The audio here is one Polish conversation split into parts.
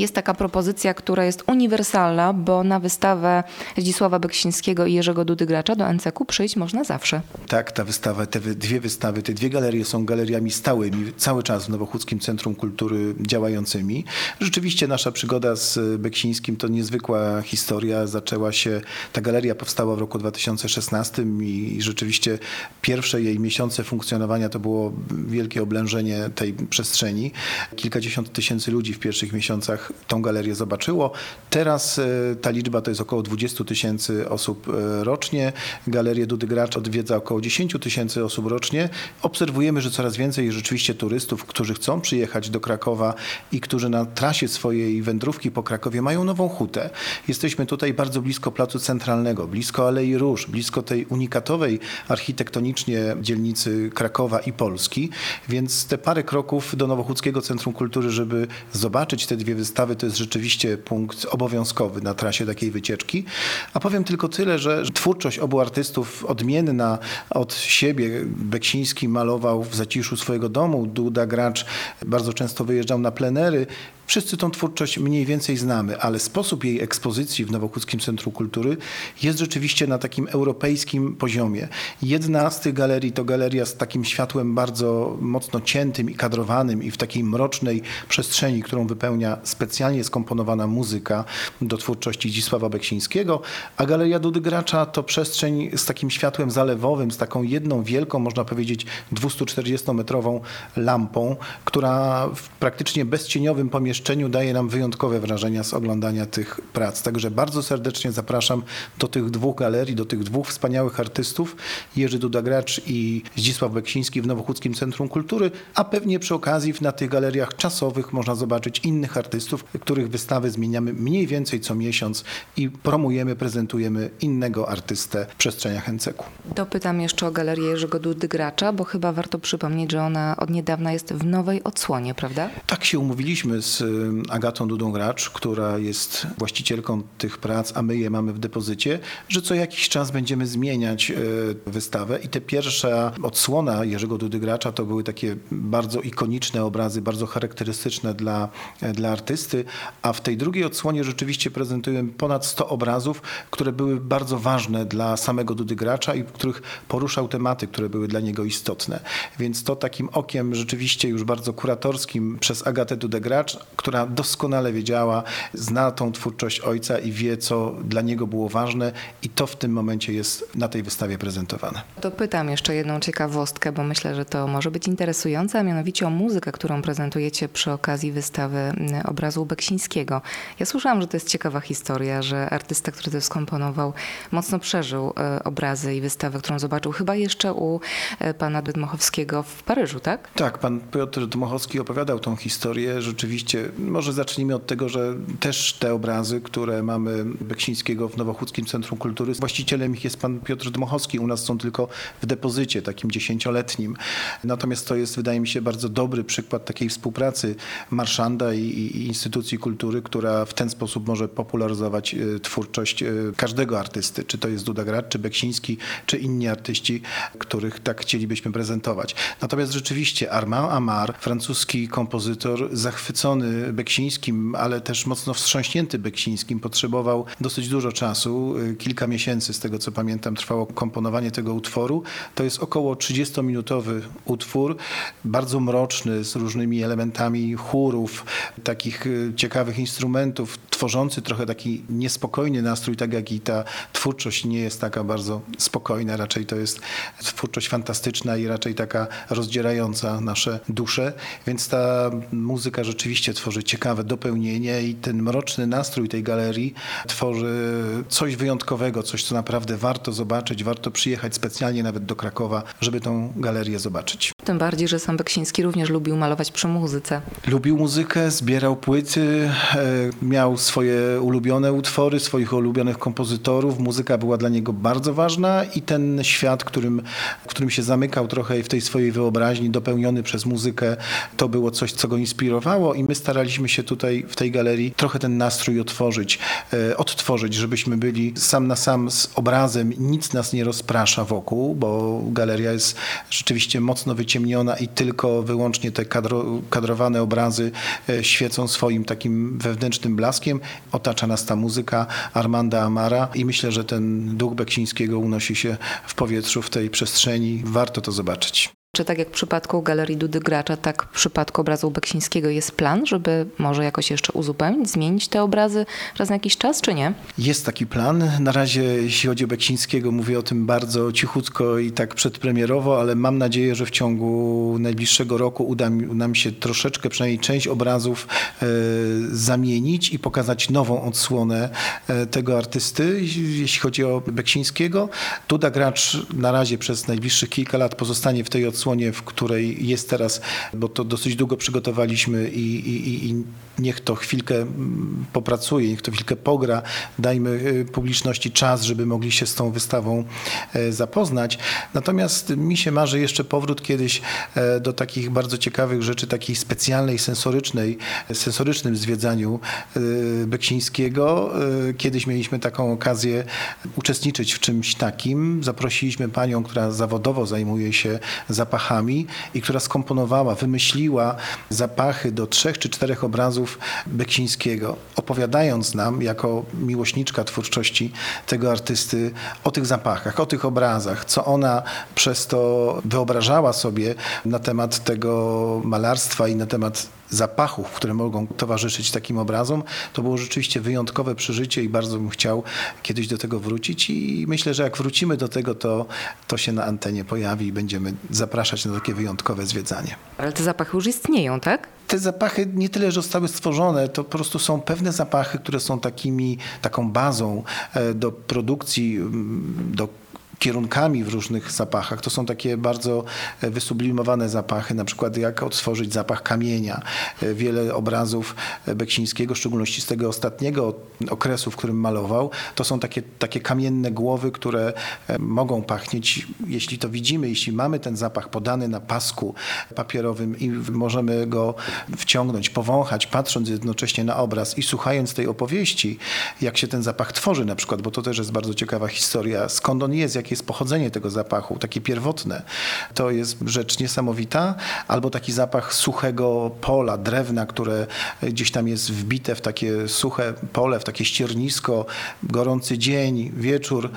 jest taka propozycja, która jest uniwersalna, bo na wystawę Zdzisława Beksińskiego i Jerzego Dudy Gracza do NCK przyjść można zawsze. Tak, ta wystawa, te dwie wystawy, te dwie galerie są galeriami stałymi, cały czas w Nowochódzkim Centrum Kultury działającymi. Rzeczywiście nasza przygoda z Beksińskim to niezwykła historia. Zaczęła się, ta galeria powstała w roku 2016 i rzeczywiście pierwsze jej miesiące funkcjonowania to było wielkie oblężenie tej przestrzeni. Kilkadziesiąt tysięcy ludzi w pierwszych miesiącach tą galerię zobaczyło. Teraz e, ta liczba to jest około 20 tysięcy osób e, rocznie. Galerię Dudy Gracz odwiedza około 10 tysięcy osób rocznie. Obserwujemy, że coraz więcej rzeczywiście turystów, którzy chcą przyjechać do Krakowa i którzy na trasie swojej wędrówki po Krakowie mają nową hutę. Jesteśmy tutaj bardzo blisko Placu Centralnego, blisko Alei Róż, blisko tej unikatowej architektonicznie dzielnicy Krakowa i Polski, więc te parę kroków do Nowochódzkiego Centrum Kultury, żeby zobaczyć te dwie wystawy, to jest rzeczywiście punkt obowiązkowy na trasie takiej wycieczki. A powiem tylko tyle, że twórczość obu artystów odmienna od siebie. Beksiński malował w zaciszu swojego domu, Duda Gracz bardzo często wyjeżdżał na plenery. Wszyscy tą twórczość mniej więcej znamy, ale sposób jej ekspozycji w Nowochódzkim Centrum Kultury jest rzeczywiście na takim europejskim poziomie. Jedna z tych galerii to galeria z takim światłem bardzo mocno ciętym i kadrowanym i w takiej mrocznej przestrzeni, którą wypełnia specjalnie skomponowana muzyka do twórczości Zdzisława Beksińskiego, a galeria Dudy Gracza to przestrzeń z takim światłem zalewowym, z taką jedną wielką, można powiedzieć 240-metrową lampą, która w praktycznie bezcieniowym pomieszczeniu daje nam wyjątkowe wrażenia z oglądania tych prac. Także bardzo serdecznie zapraszam do tych dwóch galerii, do tych dwóch wspaniałych artystów, Jerzy Duda-Gracz i Zdzisław Beksiński w Nowochódzkim Centrum Kultury, a pewnie przy okazji na tych galeriach czasowych można zobaczyć innych artystów, których wystawy zmieniamy mniej więcej co miesiąc i promujemy, prezentujemy innego artystę w przestrzeniach NCK. Dopytam jeszcze o galerię Jerzego Dudy Gracza, bo chyba warto przypomnieć, że ona od niedawna jest w nowej odsłonie, prawda? Tak się umówiliśmy z Agatą Dudą Gracz, która jest właścicielką tych prac, a my je mamy w depozycie, że co jakiś czas będziemy zmieniać y, wystawę i te pierwsza odsłona Jerzego Dudy Gracza to były takie bardzo ikoniczne obrazy, bardzo charakterystyczne dla, dla artysty, a w tej drugiej odsłonie rzeczywiście prezentujemy ponad 100 obrazów, które były bardzo ważne dla samego Dudy Gracza i w których poruszał tematy, które były dla niego istotne. Więc to takim okiem rzeczywiście już bardzo kuratorskim przez Agatę Dudę Gracz, która doskonale wiedziała, zna tą twórczość ojca i wie, co dla niego było ważne i to w tym momencie jest na tej wystawie prezentowane. Dopytam jeszcze jedną ciekawostkę, bo myślę, że to może być interesujące, a mianowicie o muzykę, którą prezentujecie przy okazji wystawy obrazu Beksińskiego. Ja słyszałam, że to jest ciekawa historia, że artysta, który to skomponował, mocno przeżył e, obrazy i wystawę, którą zobaczył chyba jeszcze u e, pana Dmachowskiego w Paryżu, tak? Tak, pan Piotr Dmochowski opowiadał tą historię. Rzeczywiście, może zacznijmy od tego, że też te obrazy, które mamy Beksińskiego w Nowochódzkim Centrum Kultury, właścicielem ich jest pan Piotr Dmochowski. U nas są tylko w depozycie takim dziesięcioletnim. Natomiast to jest, wydaje mi się, bardzo dobry przykład takiej współpracy Marszanda i, i instytucji kultury, która w ten sposób może popularyzować e, twórczość e, każdego artysty, czy to jest Duda czy Beksiński, czy inni artyści, których tak chcielibyśmy prezentować. Natomiast rzeczywiście Armand Amar, francuski kompozytor, zachwycony Beksińskim, ale też mocno wstrząśnięty Beksińskim, potrzebował dosyć dużo czasu, y, kilka miesięcy z tego co pamiętam trwało komponowanie tego utworu. To jest około 30-minutowy utwór, bardzo mroczny, z różnymi elementami chórów, takich y, ciekawych instrumentów, tworzący trochę taki niespokojny nastrój, tak jak i ta twórczość nie jest taka bardzo spokojna, raczej to jest twórczość fantastyczna i raczej taka rozdzierająca nasze dusze, więc ta muzyka rzeczywiście tworzy ciekawe dopełnienie i ten mroczny nastrój tej galerii tworzy coś wyjątkowego, coś co naprawdę warto zobaczyć, warto przyjechać specjalnie nawet do Krakowa, żeby tą galerię zobaczyć. Tym bardziej, że sam Beksiński również lubił malować przy muzyce. Lubił muzykę, zbierał płyty, e, miał swoje ulubione utwory, swoich ulubionych kompozytorów. Muzyka była dla niego bardzo ważna i ten świat, którym, którym się zamykał trochę w tej swojej wyobraźni, dopełniony przez muzykę, to było coś, co go inspirowało i my staraliśmy się tutaj w tej galerii trochę ten nastrój otworzyć, e, odtworzyć, żebyśmy byli sam na sam z obrazem, nic nas nie rozprasza wokół, bo galeria jest rzeczywiście mocno wycięta wyciemniona i tylko wyłącznie te kadro, kadrowane obrazy e, świecą swoim takim wewnętrznym blaskiem. Otacza nas ta muzyka Armanda Amara i myślę, że ten duch Beksińskiego unosi się w powietrzu, w tej przestrzeni. Warto to zobaczyć. Czy tak jak w przypadku Galerii Dudy Gracza, tak w przypadku obrazu Beksińskiego jest plan, żeby może jakoś jeszcze uzupełnić, zmienić te obrazy raz na jakiś czas, czy nie? Jest taki plan. Na razie, jeśli chodzi o Beksińskiego, mówię o tym bardzo cichutko i tak przedpremierowo, ale mam nadzieję, że w ciągu najbliższego roku uda nam się troszeczkę, przynajmniej część obrazów e, zamienić i pokazać nową odsłonę e, tego artysty. Jeśli chodzi o Beksińskiego, Duda Gracz na razie przez najbliższych kilka lat pozostanie w tej odsłonie, w której jest teraz, bo to dosyć długo przygotowaliśmy i, i- i niech to chwilkę mm, popracuje, niech to chwilkę pogra. Dajmy y, publiczności czas, żeby mogli się z tą wystawą e, zapoznać. Natomiast mi się marzy jeszcze powrót kiedyś e, do takich bardzo ciekawych rzeczy, takiej specjalnej, sensorycznej, sensorycznym zwiedzaniu e, Beksińskiego. Kiedyś mieliśmy taką okazję uczestniczyć w czymś takim. Zaprosiliśmy panią, która zawodowo zajmuje się zapachami i która skomponowała, wymyśliła zapachy do trzech czy czterech obrazów Beksińskiego, opowiadając nam jako miłośniczka twórczości tego artysty o tych zapachach, o tych obrazach, co ona przez to wyobrażała sobie na temat tego malarstwa i na temat zapachów, które mogą towarzyszyć takim obrazom, to było rzeczywiście wyjątkowe przeżycie i bardzo bym chciał kiedyś do tego wrócić i myślę, że jak wrócimy do tego, to, to się na antenie pojawi i będziemy zapraszać na takie wyjątkowe zwiedzanie. Ale te zapachy już istnieją, tak? Te zapachy nie tyle, że zostały stworzone, to po prostu są pewne zapachy, które są takimi, taką bazą e, do produkcji, mm, do kierunkami w różnych zapachach. To są takie bardzo e, wysublimowane zapachy, na przykład jak odtworzyć zapach kamienia. E, Wiele obrazów e, Beksińskiego, w szczególności z tego ostatniego okresu, w którym malował, to są takie, takie kamienne głowy, które mogą pachnieć, jeśli to widzimy, jeśli mamy ten zapach podany na pasku papierowym i możemy go wciągnąć, powąchać, patrząc jednocześnie na obraz i słuchając tej opowieści, jak się ten zapach tworzy na przykład, bo to też jest bardzo ciekawa historia, skąd on jest, jakie jest pochodzenie tego zapachu, takie pierwotne. To jest rzecz niesamowita. Albo taki zapach suchego pola, drewna, które gdzieś tam jest wbite w takie suche pole, w takie ściernisko, gorący dzień, wieczór.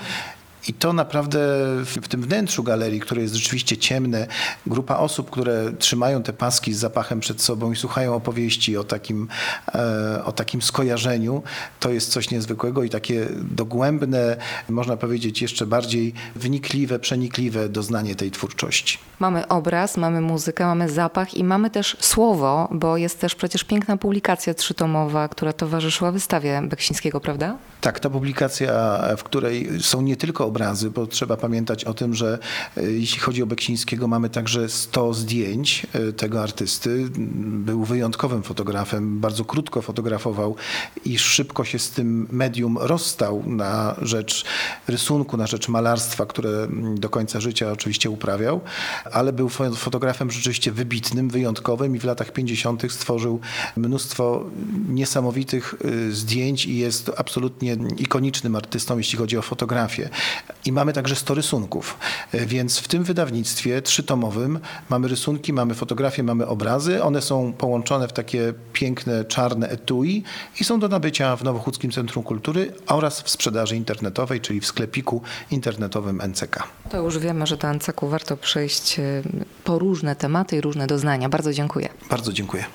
I to naprawdę w, tym wnętrzu galerii, które jest rzeczywiście ciemne, grupa osób, które trzymają te paski z zapachem przed sobą i słuchają opowieści o takim, e, o takim skojarzeniu, to jest coś niezwykłego i takie dogłębne, można powiedzieć jeszcze bardziej wnikliwe, przenikliwe doznanie tej twórczości. Mamy obraz, mamy muzykę, mamy zapach i mamy też słowo, bo jest też przecież piękna publikacja trzytomowa, która towarzyszyła wystawie Beksińskiego, prawda? Tak, ta publikacja, w której są nie tylko obrazy, bo trzeba pamiętać o tym, że e, jeśli chodzi o Beksińskiego, mamy także 100 zdjęć e, tego artysty. Był wyjątkowym fotografem, bardzo krótko fotografował i szybko się z tym medium rozstał na rzecz rysunku, na rzecz malarstwa, które mm, do końca życia oczywiście uprawiał, ale był fo- fotografem rzeczywiście wybitnym, wyjątkowym i w latach 50. stworzył mnóstwo niesamowitych y, zdjęć i jest absolutnie ikonicznym artystą, jeśli chodzi o fotografię. I mamy także 100 rysunków, Y, więc w tym wydawnictwie trzytomowym mamy rysunki, mamy fotografie, mamy obrazy. One są połączone w takie piękne, czarne etui i są do nabycia w Nowochódzkim Centrum Kultury oraz w sprzedaży internetowej, czyli w sklepiku internetowym NCK. To już wiemy, że do Anceku warto przyjść y, po różne tematy i różne doznania. Bardzo dziękuję. Bardzo dziękuję.